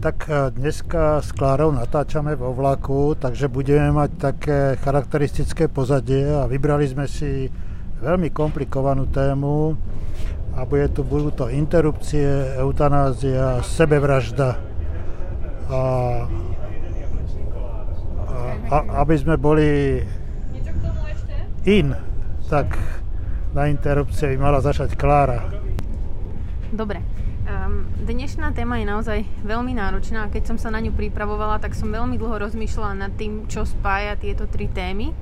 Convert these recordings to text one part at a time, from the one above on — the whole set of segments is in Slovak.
Tak e, dneska s Klárou natáčame vo vlaku, takže budeme mať také charakteristické pozadie a vybrali sme si veľmi komplikovanú tému a bude tu, budú to interrupcie, eutanázia, sebevražda. A, a aby sme boli in, tak na interrupcie by mala začať Klára. Dobre. Dnešná téma je naozaj veľmi náročná. Keď som sa na ňu pripravovala, tak som veľmi dlho rozmýšľala nad tým, čo spája tieto tri témy.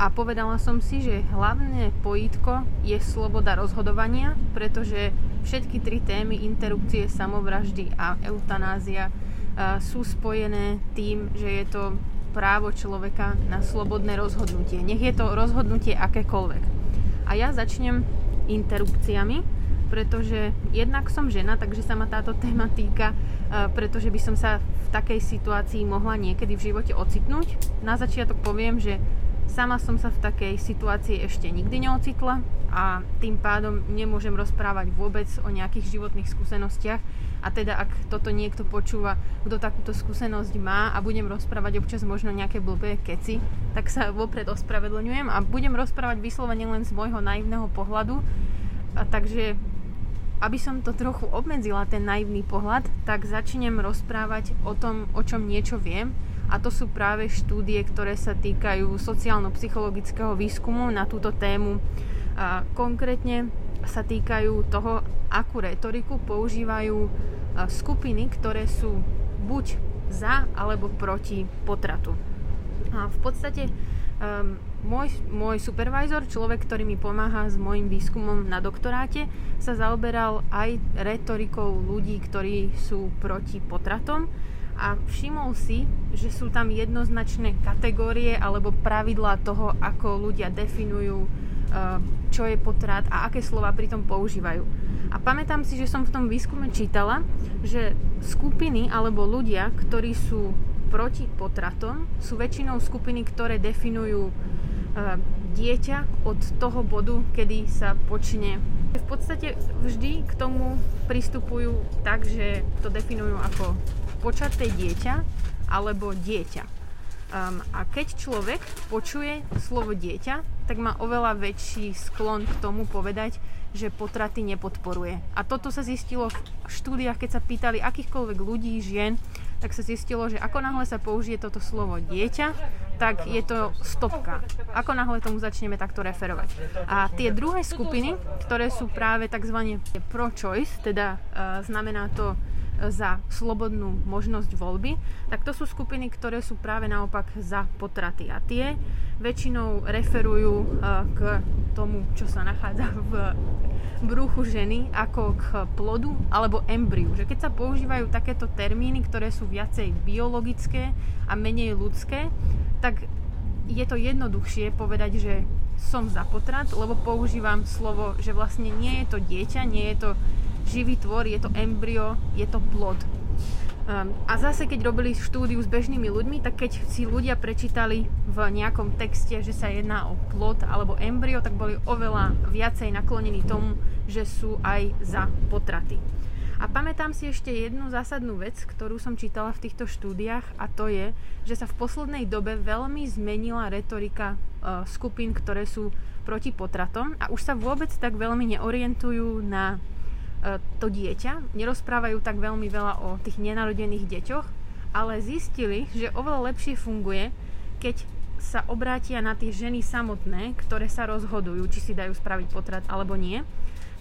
A povedala som si, že hlavné pojítko je sloboda rozhodovania, pretože všetky tri témy, interrupcie, samovraždy a eutanázia, uh, sú spojené tým, že je to právo človeka na slobodné rozhodnutie. Nech je to rozhodnutie akékoľvek. A ja začnem interrupciami, pretože jednak som žena, takže sa ma táto téma týka, e, pretože by som sa v takej situácii mohla niekedy v živote ocitnúť. Na začiatok poviem, že sama som sa v takej situácii ešte nikdy neocitla a tým pádom nemôžem rozprávať vôbec o nejakých životných skúsenostiach a teda ak toto niekto počúva, kto takúto skúsenosť má a budem rozprávať občas možno nejaké blbé keci, tak sa vopred ospravedlňujem a budem rozprávať vyslovene len z môjho naivného pohľadu. A takže aby som to trochu obmedzila, ten naivný pohľad, tak začnem rozprávať o tom, o čom niečo viem. A to sú práve štúdie, ktoré sa týkajú sociálno-psychologického výskumu na túto tému. A konkrétne sa týkajú toho, akú retoriku používajú skupiny, ktoré sú buď za alebo proti potratu. A v podstate um, môj, môj supervisor, človek, ktorý mi pomáha s môjim výskumom na doktoráte, sa zaoberal aj retorikou ľudí, ktorí sú proti potratom a všimol si, že sú tam jednoznačné kategórie alebo pravidlá toho, ako ľudia definujú, čo je potrat a aké slova pritom používajú. A pamätám si, že som v tom výskume čítala, že skupiny alebo ľudia, ktorí sú proti potratom, sú väčšinou skupiny, ktoré definujú dieťa od toho bodu, kedy sa počne. V podstate vždy k tomu pristupujú tak, že to definujú ako počaté dieťa alebo dieťa. Um, a keď človek počuje slovo dieťa, tak má oveľa väčší sklon k tomu povedať, že potraty nepodporuje. A toto sa zistilo v štúdiách, keď sa pýtali akýchkoľvek ľudí, žien, tak sa zistilo, že ako náhle sa použije toto slovo dieťa, tak je to stopka. Ako náhle tomu začneme takto referovať. A tie druhé skupiny, ktoré sú práve tzv. pro-choice, teda uh, znamená to za slobodnú možnosť voľby, tak to sú skupiny, ktoré sú práve naopak za potraty. A tie väčšinou referujú uh, k tomu, čo sa nachádza v bruchu ženy ako k plodu alebo embryu. Že keď sa používajú takéto termíny, ktoré sú viacej biologické a menej ľudské, tak je to jednoduchšie povedať, že som za potrat, lebo používam slovo, že vlastne nie je to dieťa, nie je to živý tvor, je to embryo, je to plod. Um, a zase, keď robili štúdiu s bežnými ľuďmi, tak keď si ľudia prečítali v nejakom texte, že sa jedná o plod alebo embryo, tak boli oveľa viacej naklonení tomu, že sú aj za potraty. A pamätám si ešte jednu zásadnú vec, ktorú som čítala v týchto štúdiách a to je, že sa v poslednej dobe veľmi zmenila retorika uh, skupín, ktoré sú proti potratom a už sa vôbec tak veľmi neorientujú na E, to dieťa, nerozprávajú tak veľmi veľa o tých nenarodených deťoch, ale zistili, že oveľa lepšie funguje, keď sa obrátia na tie ženy samotné, ktoré sa rozhodujú, či si dajú spraviť potrat alebo nie.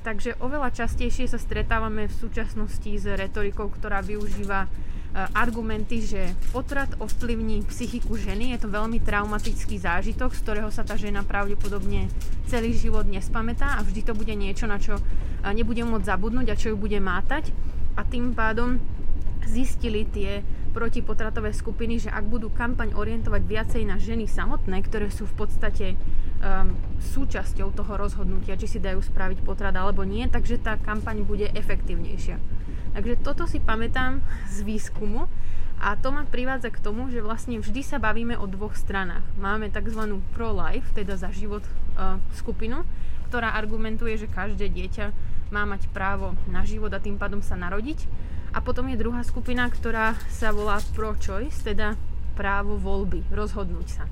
Takže oveľa častejšie sa stretávame v súčasnosti s retorikou, ktorá využíva E, argumenty, že potrat ovplyvní psychiku ženy. Je to veľmi traumatický zážitok, z ktorého sa tá žena pravdepodobne celý život nespamätá a vždy to bude niečo, na čo e, nebude môcť zabudnúť a čo ju bude mátať. A tým pádom zistili tie protipotratové skupiny, že ak budú kampaň orientovať viacej na ženy samotné, ktoré sú v podstate um, súčasťou toho rozhodnutia, či si dajú spraviť potrat alebo nie, takže tá kampaň bude efektívnejšia. Takže toto si pamätám z výskumu a to ma privádza k tomu, že vlastne vždy sa bavíme o dvoch stranách. Máme tzv. pro-life, teda za život uh, skupinu, ktorá argumentuje, že každé dieťa má mať právo na život a tým pádom sa narodiť. A potom je druhá skupina, ktorá sa volá pro-choice, teda právo voľby, rozhodnúť sa.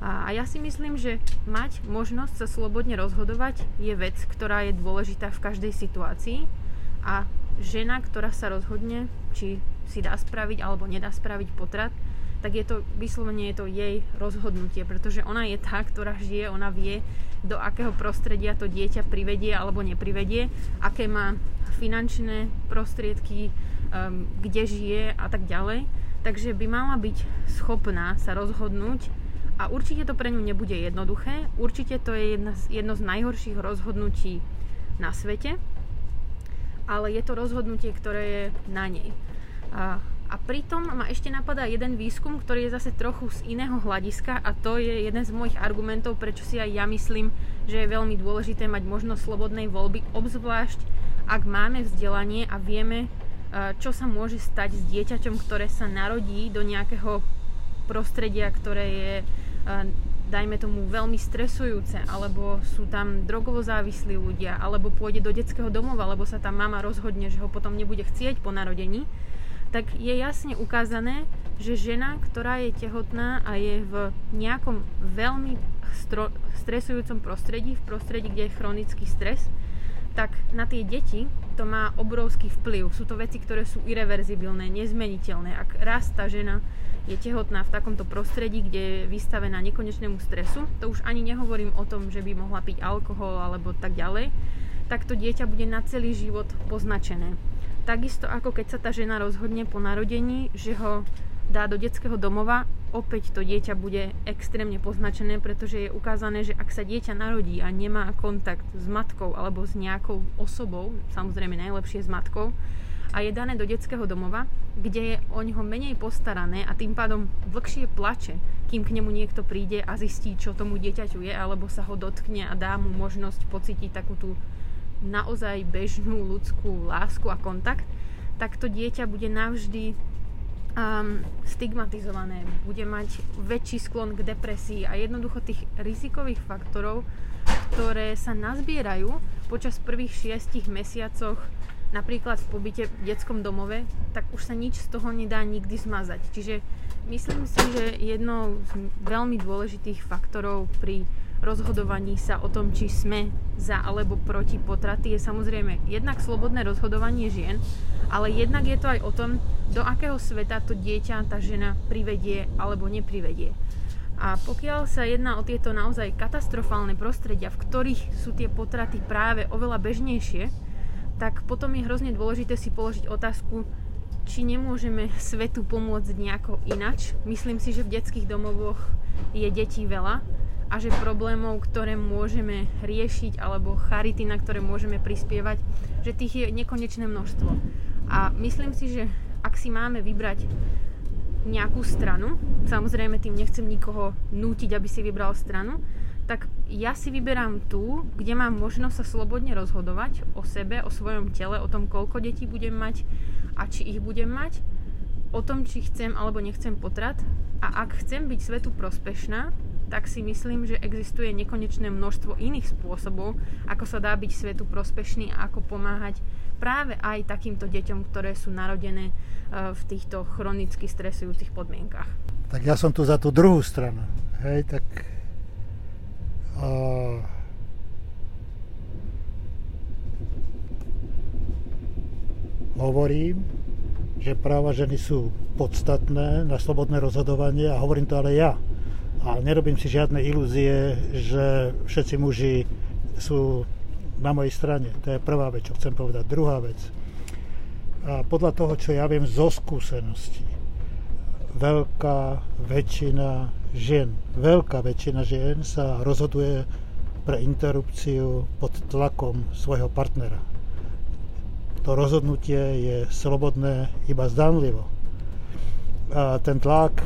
A ja si myslím, že mať možnosť sa slobodne rozhodovať je vec, ktorá je dôležitá v každej situácii a žena, ktorá sa rozhodne, či si dá spraviť alebo nedá spraviť potrat, tak je to vyslovene je to jej rozhodnutie, pretože ona je tá, ktorá žije, ona vie, do akého prostredia to dieťa privedie alebo neprivedie, aké má finančné prostriedky, um, kde žije a tak ďalej. Takže by mala byť schopná sa rozhodnúť a určite to pre ňu nebude jednoduché. Určite to je jedna, jedno z najhorších rozhodnutí na svete, ale je to rozhodnutie, ktoré je na nej. A, a pritom ma ešte napadá jeden výskum, ktorý je zase trochu z iného hľadiska a to je jeden z mojich argumentov, prečo si aj ja myslím, že je veľmi dôležité mať možnosť slobodnej voľby, obzvlášť ak máme vzdelanie a vieme, čo sa môže stať s dieťaťom, ktoré sa narodí do nejakého prostredia, ktoré je dajme tomu veľmi stresujúce, alebo sú tam drogovo závislí ľudia, alebo pôjde do detského domova, alebo sa tam mama rozhodne, že ho potom nebude chcieť po narodení, tak je jasne ukázané, že žena, ktorá je tehotná a je v nejakom veľmi stro- stresujúcom prostredí, v prostredí, kde je chronický stres, tak na tie deti to má obrovský vplyv. Sú to veci, ktoré sú irreverzibilné, nezmeniteľné. Ak raz tá žena je tehotná v takomto prostredí, kde je vystavená nekonečnému stresu, to už ani nehovorím o tom, že by mohla piť alkohol alebo tak ďalej, tak to dieťa bude na celý život poznačené. Takisto ako keď sa tá žena rozhodne po narodení, že ho dá do detského domova, opäť to dieťa bude extrémne poznačené, pretože je ukázané, že ak sa dieťa narodí a nemá kontakt s matkou alebo s nejakou osobou, samozrejme najlepšie s matkou, a je dané do detského domova, kde je o ňoho menej postarané a tým pádom dlhšie plače, kým k nemu niekto príde a zistí, čo tomu dieťaťu je, alebo sa ho dotkne a dá mu možnosť pocítiť takú tú naozaj bežnú ľudskú lásku a kontakt, tak to dieťa bude navždy um, stigmatizované, bude mať väčší sklon k depresii a jednoducho tých rizikových faktorov, ktoré sa nazbierajú počas prvých šiestich mesiacoch napríklad v pobyte v detskom domove, tak už sa nič z toho nedá nikdy zmazať. Čiže myslím si, že jednou z veľmi dôležitých faktorov pri rozhodovaní sa o tom, či sme za alebo proti potraty, je samozrejme jednak slobodné rozhodovanie žien, ale jednak je to aj o tom, do akého sveta to dieťa, tá žena privedie alebo neprivedie. A pokiaľ sa jedná o tieto naozaj katastrofálne prostredia, v ktorých sú tie potraty práve oveľa bežnejšie, tak potom je hrozne dôležité si položiť otázku, či nemôžeme svetu pomôcť nejako inač. Myslím si, že v detských domovoch je detí veľa a že problémov, ktoré môžeme riešiť alebo charity, na ktoré môžeme prispievať, že tých je nekonečné množstvo. A myslím si, že ak si máme vybrať nejakú stranu, samozrejme tým nechcem nikoho nútiť, aby si vybral stranu, tak ja si vyberám tú, kde mám možnosť sa slobodne rozhodovať o sebe, o svojom tele, o tom, koľko detí budem mať a či ich budem mať, o tom, či chcem alebo nechcem potrat. A ak chcem byť svetu prospešná, tak si myslím, že existuje nekonečné množstvo iných spôsobov, ako sa dá byť svetu prospešný a ako pomáhať práve aj takýmto deťom, ktoré sú narodené e, v týchto chronicky stresujúcich podmienkach. Tak ja som tu za tú druhú stranu. Hej, tak hovorím, že práva ženy sú podstatné na slobodné rozhodovanie a hovorím to ale ja. A nerobím si žiadne ilúzie, že všetci muži sú na mojej strane. To je prvá vec, čo chcem povedať. Druhá vec. A podľa toho, čo ja viem zo skúseností, veľká väčšina žien, veľká väčšina žien sa rozhoduje pre interrupciu pod tlakom svojho partnera. To rozhodnutie je slobodné iba zdanlivo. A ten tlak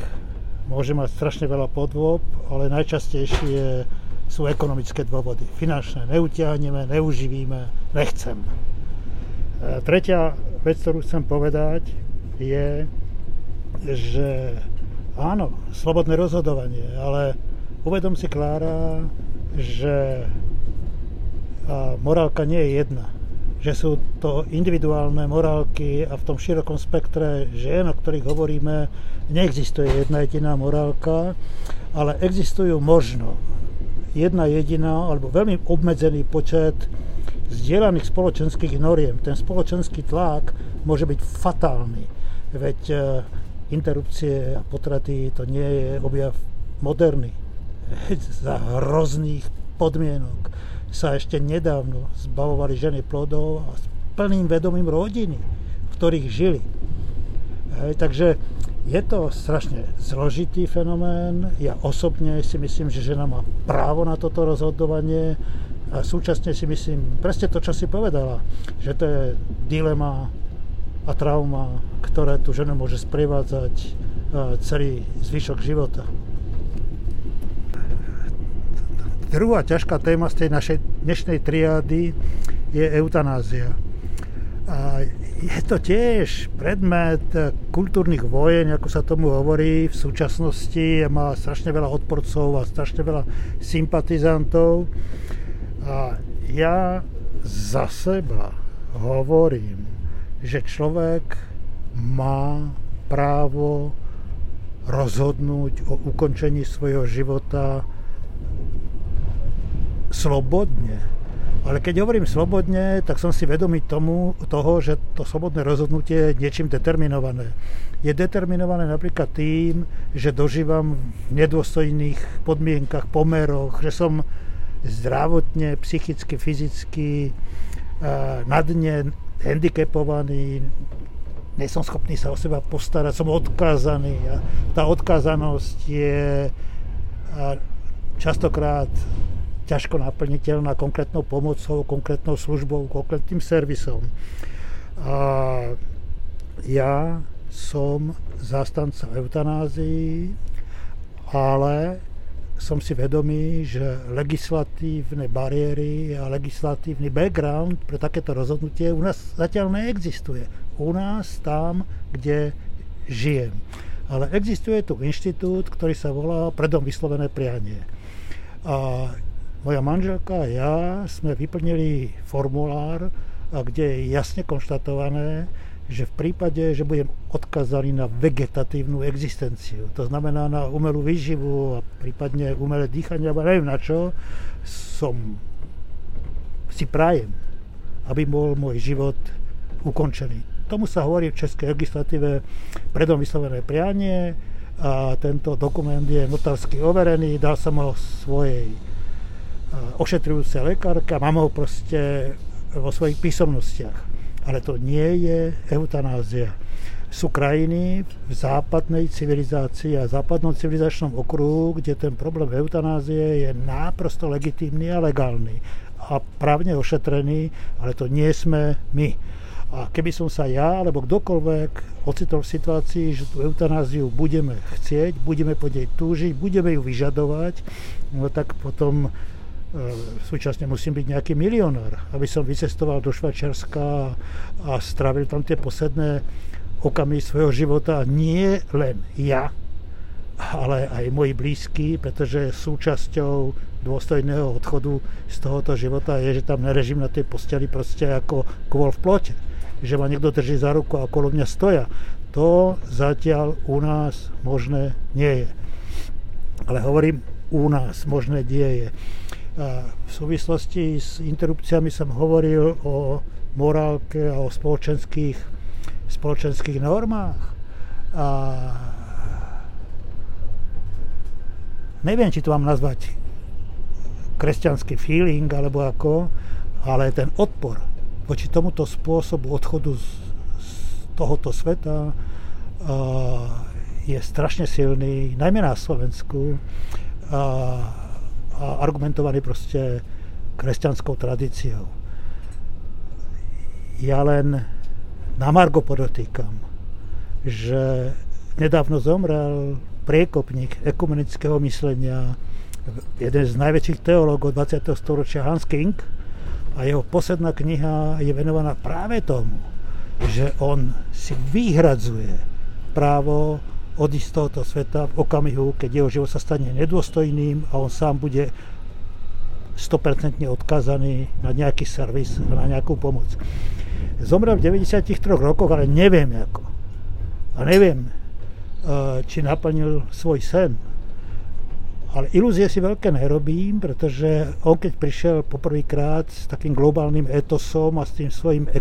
môže mať strašne veľa podôb, ale najčastejšie sú ekonomické dôvody. Finančné neutiahneme, neuživíme, nechcem. A tretia vec, ktorú chcem povedať, je, že áno, slobodné rozhodovanie, ale uvedom si, Klára, že morálka nie je jedna. že sú to individuálne morálky a v tom širokom spektre žien, o ktorých hovoríme, neexistuje jedna jediná morálka, ale existujú možno jedna jediná alebo veľmi obmedzený počet zdieľaných spoločenských noriem. Ten spoločenský tlak môže byť fatálny. Veď e, interrupcie a potraty to nie je objav moderný. Za hrozných podmienok sa ešte nedávno zbavovali ženy plodov a s plným vedomím rodiny, v ktorých žili. Hej, takže je to strašne zložitý fenomén. Ja osobne si myslím, že žena má právo na toto rozhodovanie a súčasne si myslím, presne to, čo si povedala, že to je dilema a trauma, ktoré tu ženu môže sprevádzať celý zvyšok života. Druhá ťažká téma z tej našej dnešnej triády je eutanázia. A je to tiež predmet kultúrnych vojen, ako sa tomu hovorí v súčasnosti. Má strašne veľa odporcov a strašne veľa sympatizantov. A ja za seba hovorím, že človek má právo rozhodnúť o ukončení svojho života slobodne. Ale keď hovorím slobodne, tak som si vedomý tomu, toho, že to slobodné rozhodnutie je niečím determinované. Je determinované napríklad tým, že dožívam v nedôstojných podmienkach, pomeroch, že som zdravotne, psychicky, fyzicky na dne handicapovaný, nie som schopný sa o seba postarať, som odkázaný. A tá odkázanosť je častokrát ťažko naplniteľná konkrétnou pomocou, konkrétnou službou, konkrétnym servisom. A ja som zastanca eutanázii, ale som si vedomý, že legislatívne bariéry a legislatívny background pre takéto rozhodnutie u nás zatiaľ neexistuje. U nás tam, kde žijem. Ale existuje tu inštitút, ktorý sa volá predom vyslovené prianie. A moja manželka a ja sme vyplnili formulár, kde je jasne konštatované, že v prípade, že budem odkazaný na vegetatívnu existenciu, to znamená na umelú výživu a prípadne umelé dýchanie, alebo neviem na čo, som si prajem, aby bol môj život ukončený. Tomu sa hovorí v českej legislatíve predom vyslovené prianie a tento dokument je notársky overený, dal som ho svojej ošetrujúce lekárka, mám ho proste vo svojich písomnostiach. Ale to nie je eutanázia. Sú krajiny v západnej civilizácii a západnom civilizačnom okruhu, kde ten problém eutanázie je náprosto legitímny a legálny a právne ošetrený, ale to nie sme my. A keby som sa ja alebo kdokoľvek ocitol v situácii, že tú eutanáziu budeme chcieť, budeme po nej túžiť, budeme ju vyžadovať, no tak potom súčasne musím byť nejaký milionár, aby som vycestoval do Švajčiarska a strávil tam tie posledné okamy svojho života. Nie len ja, ale aj moji blízky, pretože súčasťou dôstojného odchodu z tohoto života je, že tam nerežím na tej posteli proste ako kvôl v plote. Že ma niekto drží za ruku a okolo mňa stoja. To zatiaľ u nás možné nie je. Ale hovorím, u nás možné nie je. V súvislosti s interrupciami som hovoril o morálke a o spoločenských, spoločenských normách. A neviem, či to mám nazvať kresťanský feeling alebo ako, ale ten odpor voči tomuto spôsobu odchodu z, z tohoto sveta je strašne silný, najmä na Slovensku. A a argumentovaný proste kresťanskou tradíciou. Ja len na Margo podotýkam, že nedávno zomrel priekopník ekumenického myslenia, jeden z najväčších teológov 20. storočia Hans King a jeho posledná kniha je venovaná práve tomu, že on si vyhradzuje právo odísť z tohoto sveta v okamihu, keď jeho život sa stane nedôstojným a on sám bude 100% odkázaný na nejaký servis, na nejakú pomoc. Zomrel v 93 rokoch, ale neviem ako. A neviem, eh, či naplnil svoj sen. Ale ilúzie si veľké nerobím, pretože on keď prišiel poprvýkrát s takým globálnym etosom a s tým svojim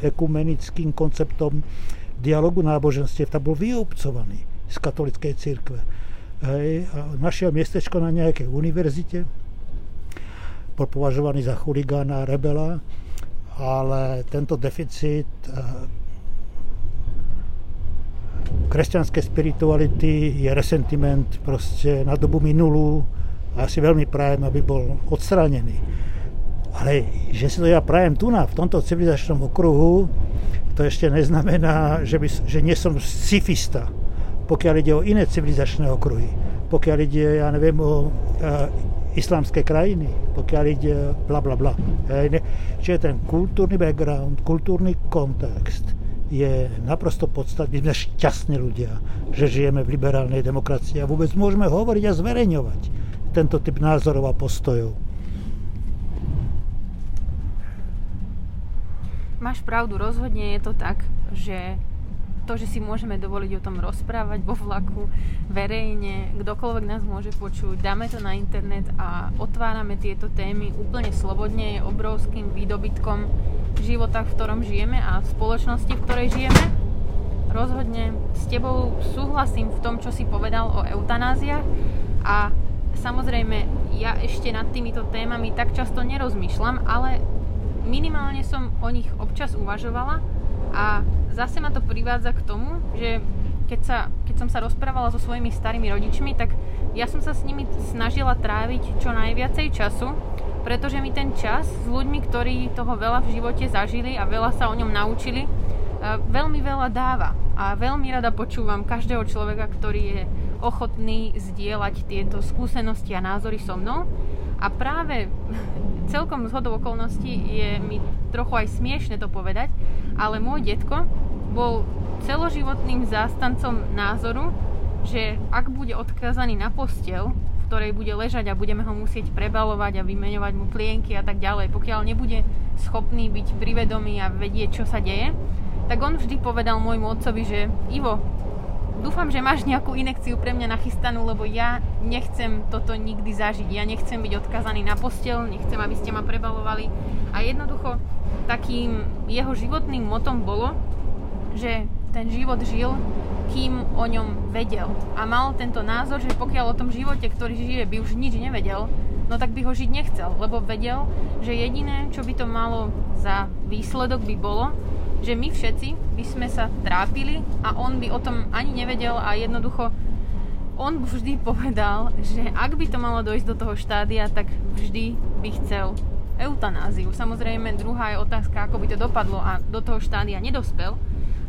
ekumenickým konceptom dialogu náboženstiev, tak bol vyobcovaný z katolickej církve. Hej, a našiel miestečko na nejakej univerzite, bol považovaný za chuligána rebela, ale tento deficit eh, kresťanskej spirituality je resentiment proste na dobu minulú a ja si veľmi prajem, aby bol odstránený. Ale že si to ja prajem tu na, v tomto civilizačnom okruhu, to ešte neznamená, že, by, že nie som scifista, pokiaľ ide o iné civilizačné okruhy. Pokiaľ ide, ja neviem, o e, islamské krajiny, pokiaľ ide bla bla bla. Čiže ten kultúrny background, kultúrny kontext, je naprosto podstatný. My sme šťastní ľudia, že žijeme v liberálnej demokracii a vôbec môžeme hovoriť a zverejňovať tento typ názorov a postojov. Máš pravdu, rozhodne je to tak, že to, že si môžeme dovoliť o tom rozprávať vo vlaku, verejne, kdokoľvek nás môže počuť, dáme to na internet a otvárame tieto témy úplne slobodne, je obrovským výdobytkom života, v ktorom žijeme a v spoločnosti, v ktorej žijeme. Rozhodne s tebou súhlasím v tom, čo si povedal o eutanáziách a samozrejme ja ešte nad týmito témami tak často nerozmýšľam, ale minimálne som o nich občas uvažovala a zase ma to privádza k tomu, že keď, sa, keď som sa rozprávala so svojimi starými rodičmi, tak ja som sa s nimi snažila tráviť čo najviacej času, pretože mi ten čas s ľuďmi, ktorí toho veľa v živote zažili a veľa sa o ňom naučili, e, veľmi veľa dáva. A veľmi rada počúvam každého človeka, ktorý je ochotný zdieľať tieto skúsenosti a názory so mnou. A práve celkom z hodov okolností je mi trochu aj smiešne to povedať, ale môj detko bol celoživotným zástancom názoru, že ak bude odkázaný na postel, v ktorej bude ležať a budeme ho musieť prebalovať a vymeňovať mu plienky a tak ďalej, pokiaľ nebude schopný byť privedomý a vedieť, čo sa deje, tak on vždy povedal môjmu otcovi, že Ivo, dúfam, že máš nejakú inekciu pre mňa nachystanú, lebo ja nechcem toto nikdy zažiť. Ja nechcem byť odkazaný na postel, nechcem, aby ste ma prebalovali. A jednoducho takým jeho životným motom bolo, že ten život žil, kým o ňom vedel. A mal tento názor, že pokiaľ o tom živote, ktorý žije, by už nič nevedel, no tak by ho žiť nechcel, lebo vedel, že jediné, čo by to malo za výsledok by bolo, že my všetci by sme sa trápili a on by o tom ani nevedel a jednoducho on vždy povedal, že ak by to malo dojsť do toho štádia, tak vždy by chcel eutanáziu. Samozrejme, druhá je otázka, ako by to dopadlo a do toho štádia nedospel,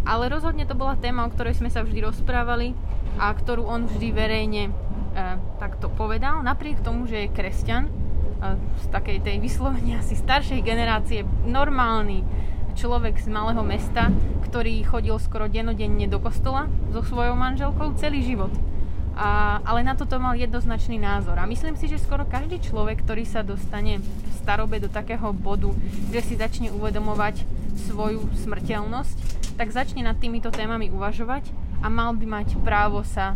ale rozhodne to bola téma, o ktorej sme sa vždy rozprávali a ktorú on vždy verejne e, takto povedal, napriek tomu, že je kresťan, e, z takej tej vyslovene asi staršej generácie, normálny, človek z malého mesta, ktorý chodil skoro denodenne do kostola so svojou manželkou celý život. A, ale na toto mal jednoznačný názor. A myslím si, že skoro každý človek, ktorý sa dostane v starobe do takého bodu, že si začne uvedomovať svoju smrteľnosť, tak začne nad týmito témami uvažovať a mal by mať právo sa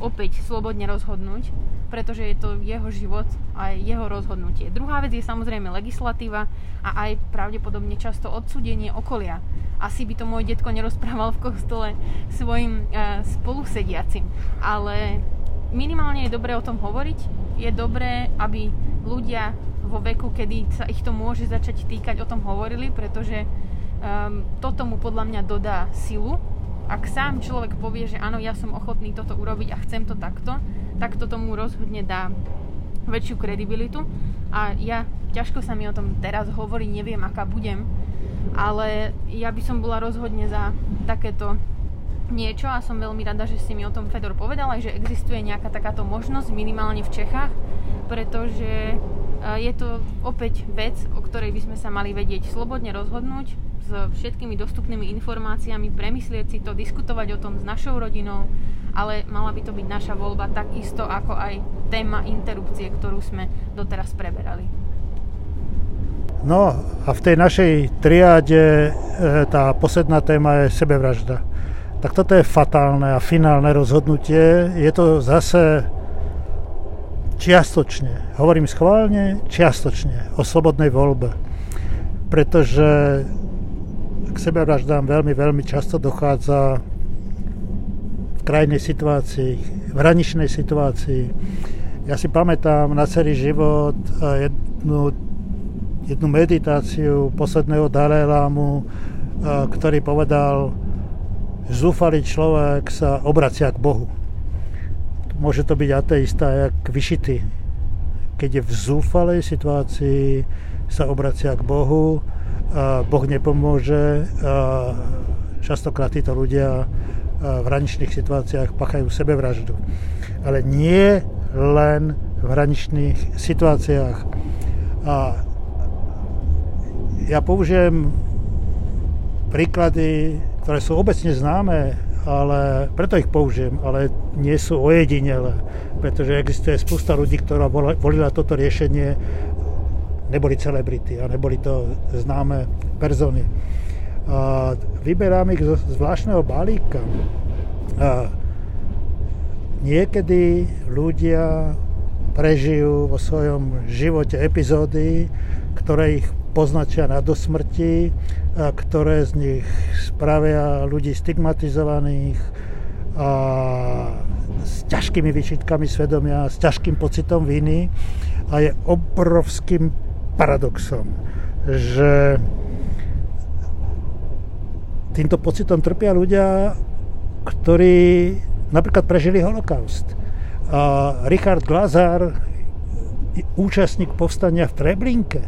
opäť slobodne rozhodnúť pretože je to jeho život a jeho rozhodnutie. Druhá vec je samozrejme legislatíva a aj pravdepodobne často odsudenie okolia. Asi by to môj detko nerozprával v kostole svojim uh, spolusediacim, ale minimálne je dobré o tom hovoriť. Je dobré, aby ľudia vo veku, kedy sa ich to môže začať týkať, o tom hovorili, pretože um, toto mu podľa mňa dodá silu. Ak sám človek povie, že áno, ja som ochotný toto urobiť a chcem to takto, tak to tomu rozhodne dá väčšiu kredibilitu. A ja, ťažko sa mi o tom teraz hovorí, neviem aká budem, ale ja by som bola rozhodne za takéto niečo a som veľmi rada, že si mi o tom Fedor povedal aj, že existuje nejaká takáto možnosť minimálne v Čechách, pretože e, je to opäť vec, o ktorej by sme sa mali vedieť slobodne rozhodnúť s všetkými dostupnými informáciami, premyslieť si to, diskutovať o tom s našou rodinou, ale mala by to byť naša voľba takisto ako aj téma interrupcie, ktorú sme doteraz preberali. No a v tej našej triáde e, tá posledná téma je sebevražda. Tak toto je fatálne a finálne rozhodnutie. Je to zase čiastočne, hovorím schválne, čiastočne o slobodnej voľbe. Pretože k sebevraždám veľmi, veľmi často dochádza v krajnej situácii, v hraničnej situácii. Ja si pamätám na celý život jednu jednu meditáciu posledného Dalajlámu, ktorý povedal, zúfalý človek sa obracia k Bohu. Môže to byť ateista, jak vyšitý. Keď je v zúfalej situácii, sa obracia k Bohu, Boh nepomôže. Častokrát títo ľudia v hraničných situáciách pachajú sebevraždu. Ale nie len v hraničných situáciách. A ja použijem príklady, ktoré sú obecne známe, ale preto ich použijem, ale nie sú ojedinele, pretože existuje spústa ľudí, ktorá volila toto riešenie, neboli celebrity a neboli to známe persony. A vyberám ich zo zvláštneho balíka. A niekedy ľudia prežijú vo svojom živote epizódy, ktoré ich poznačia na dosmrti, ktoré z nich spravia ľudí stigmatizovaných a s ťažkými vyčitkami svedomia, s ťažkým pocitom viny a je obrovským paradoxom, že týmto pocitom trpia ľudia, ktorí napríklad prežili holokaust. A Richard Glazar, účastník povstania v Treblinke,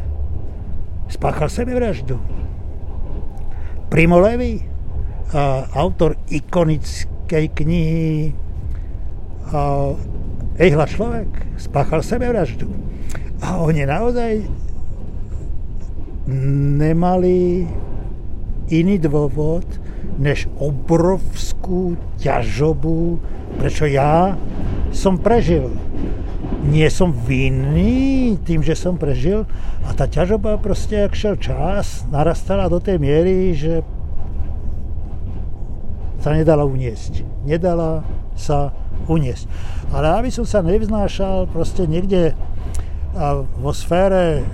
spáchal sebevraždu. Primo Levi, autor ikonickej knihy Ejhla človek, spáchal sebevraždu. A oni naozaj nemali iný dôvod, než obrovskú ťažobu, prečo ja som prežil nie som vinný tým, že som prežil. A tá ťažoba proste, ak šel čas, narastala do tej miery, že sa nedala uniesť. Nedala sa uniesť. Ale aby som sa nevznášal proste niekde vo sfére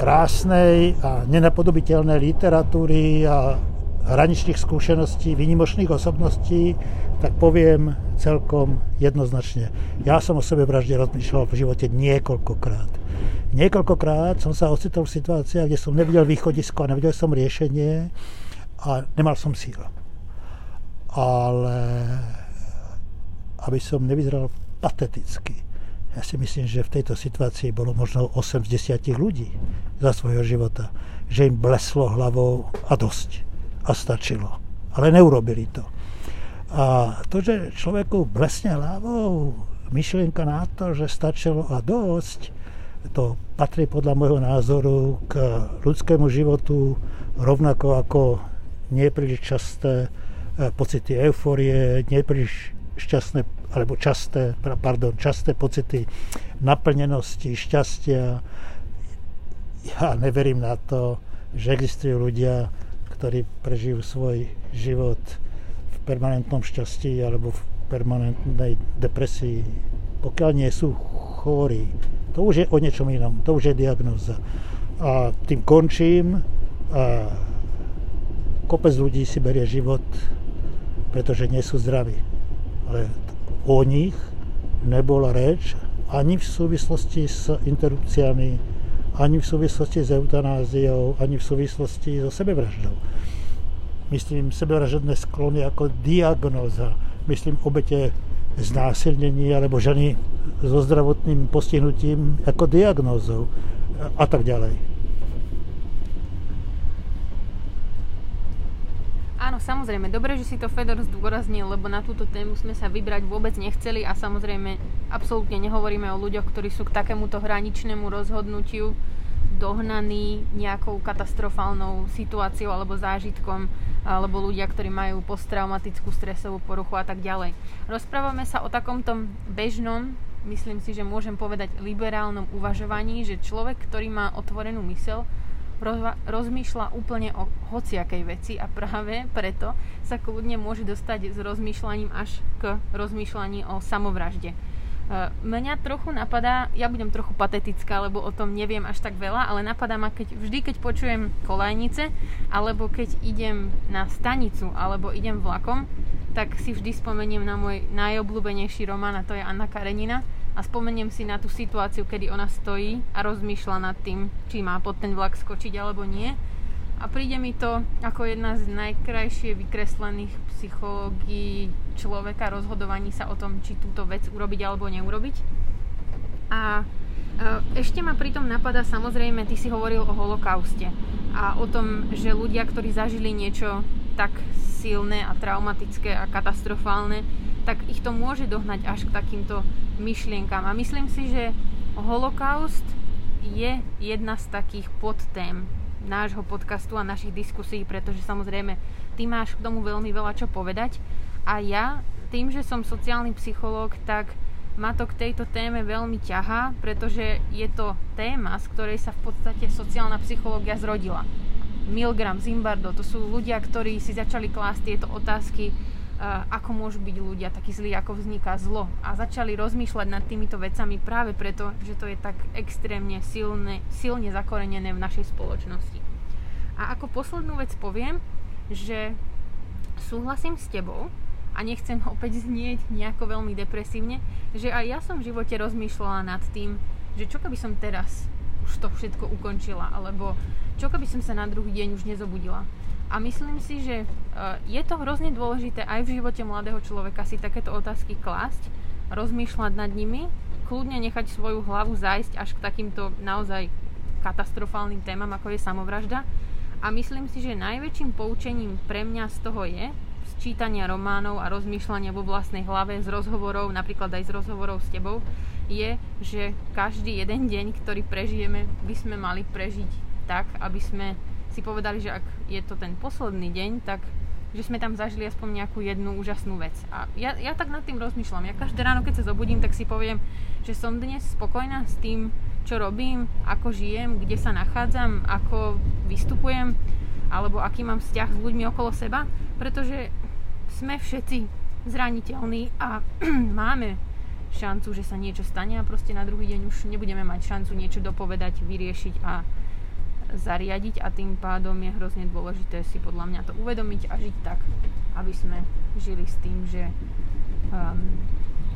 krásnej a nenapodobiteľnej literatúry a hraničných skúseností, výnimočných osobností, tak poviem celkom jednoznačne. Ja som o sebe vražde rozmýšľal v živote niekoľkokrát. Niekoľkokrát som sa ocitol v situáciách, kde som nevidel východisko a nevidel som riešenie a nemal som síl. Ale aby som nevyzeral pateticky, ja si myslím, že v tejto situácii bolo možno 8 z 10 ľudí za svojho života, že im bleslo hlavou a dosť. A stačilo. Ale neurobili to. A to, že človeku blesne hlavou myšlienka na to, že stačilo a dosť, to patrí podľa môjho názoru k ľudskému životu rovnako ako nepríliš časté e, pocity euforie, nepríliš šťastné, alebo časté, pardon, časté pocity naplnenosti, šťastia. Ja neverím na to, že existujú ľudia, ktorí prežijú svoj život permanentnom šťastí alebo v permanentnej depresii, pokiaľ nie sú chorí. To už je o niečom inom, to už je diagnoza. A tým končím. A kopec ľudí si berie život, pretože nie sú zdraví. Ale o nich nebola reč ani v súvislosti s interrupciami, ani v súvislosti s eutanáziou, ani v súvislosti so sebevraždou myslím sebevražedné sklony ako diagnóza, myslím obete znásilnení alebo ženy so zdravotným postihnutím ako diagnózou a tak ďalej. Áno, samozrejme. Dobre, že si to Fedor zdôraznil, lebo na túto tému sme sa vybrať vôbec nechceli a samozrejme absolútne nehovoríme o ľuďoch, ktorí sú k takémuto hraničnému rozhodnutiu dohnaní nejakou katastrofálnou situáciou alebo zážitkom, alebo ľudia, ktorí majú posttraumatickú stresovú poruchu a tak ďalej. Rozprávame sa o takomto bežnom, myslím si, že môžem povedať liberálnom uvažovaní, že človek, ktorý má otvorenú mysel, rozmýšľa úplne o hociakej veci a práve preto sa kľudne môže dostať s rozmýšľaním až k rozmýšľaní o samovražde. Eh, mňa trochu napadá, ja budem trochu patetická, lebo o tom neviem až tak veľa, ale napadá ma keď, vždy, keď počujem kolajnice, alebo keď idem na stanicu, alebo idem vlakom, tak si vždy spomeniem na môj najobľúbenejší román a to je Anna Karenina a spomeniem si na tú situáciu, kedy ona stojí a rozmýšľa nad tým, či má pod ten vlak skočiť alebo nie a príde mi to ako jedna z najkrajšie vykreslených psychológií človeka, rozhodovaní sa o tom, či túto vec urobiť alebo neurobiť. A ešte ma pritom napadá samozrejme, ty si hovoril o holokauste a o tom, že ľudia, ktorí zažili niečo tak silné a traumatické a katastrofálne, tak ich to môže dohnať až k takýmto myšlienkam. A myslím si, že holokaust je jedna z takých podtém nášho podcastu a našich diskusí, pretože samozrejme ty máš k tomu veľmi veľa čo povedať a ja tým, že som sociálny psychológ, tak ma to k tejto téme veľmi ťahá, pretože je to téma, z ktorej sa v podstate sociálna psychológia zrodila. Milgram, Zimbardo, to sú ľudia, ktorí si začali klásť tieto otázky ako môžu byť ľudia takí zlí, ako vzniká zlo. A začali rozmýšľať nad týmito vecami práve preto, že to je tak extrémne silne, silne zakorenené v našej spoločnosti. A ako poslednú vec poviem, že súhlasím s tebou a nechcem opäť znieť nejako veľmi depresívne, že aj ja som v živote rozmýšľala nad tým, že čo keby som teraz už to všetko ukončila, alebo čo keby som sa na druhý deň už nezobudila a myslím si, že e, je to hrozne dôležité aj v živote mladého človeka si takéto otázky klásť, rozmýšľať nad nimi, kľudne nechať svoju hlavu zájsť až k takýmto naozaj katastrofálnym témam, ako je samovražda. A myslím si, že najväčším poučením pre mňa z toho je, z čítania románov a rozmýšľania vo vlastnej hlave, z rozhovorov, napríklad aj z rozhovorov s tebou, je, že každý jeden deň, ktorý prežijeme, by sme mali prežiť tak, aby sme si povedali, že ak je to ten posledný deň, tak že sme tam zažili aspoň nejakú jednu úžasnú vec. A ja, ja tak nad tým rozmýšľam. Ja každé ráno, keď sa zobudím, tak si poviem, že som dnes spokojná s tým, čo robím, ako žijem, kde sa nachádzam, ako vystupujem, alebo aký mám vzťah s ľuďmi okolo seba, pretože sme všetci zraniteľní a máme šancu, že sa niečo stane a proste na druhý deň už nebudeme mať šancu niečo dopovedať, vyriešiť a zariadiť a tým pádom je hrozne dôležité si podľa mňa to uvedomiť a žiť tak, aby sme žili s tým, že um,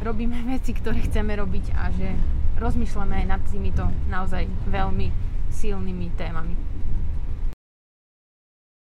robíme veci, ktoré chceme robiť a že rozmýšľame aj nad týmito naozaj veľmi silnými témami.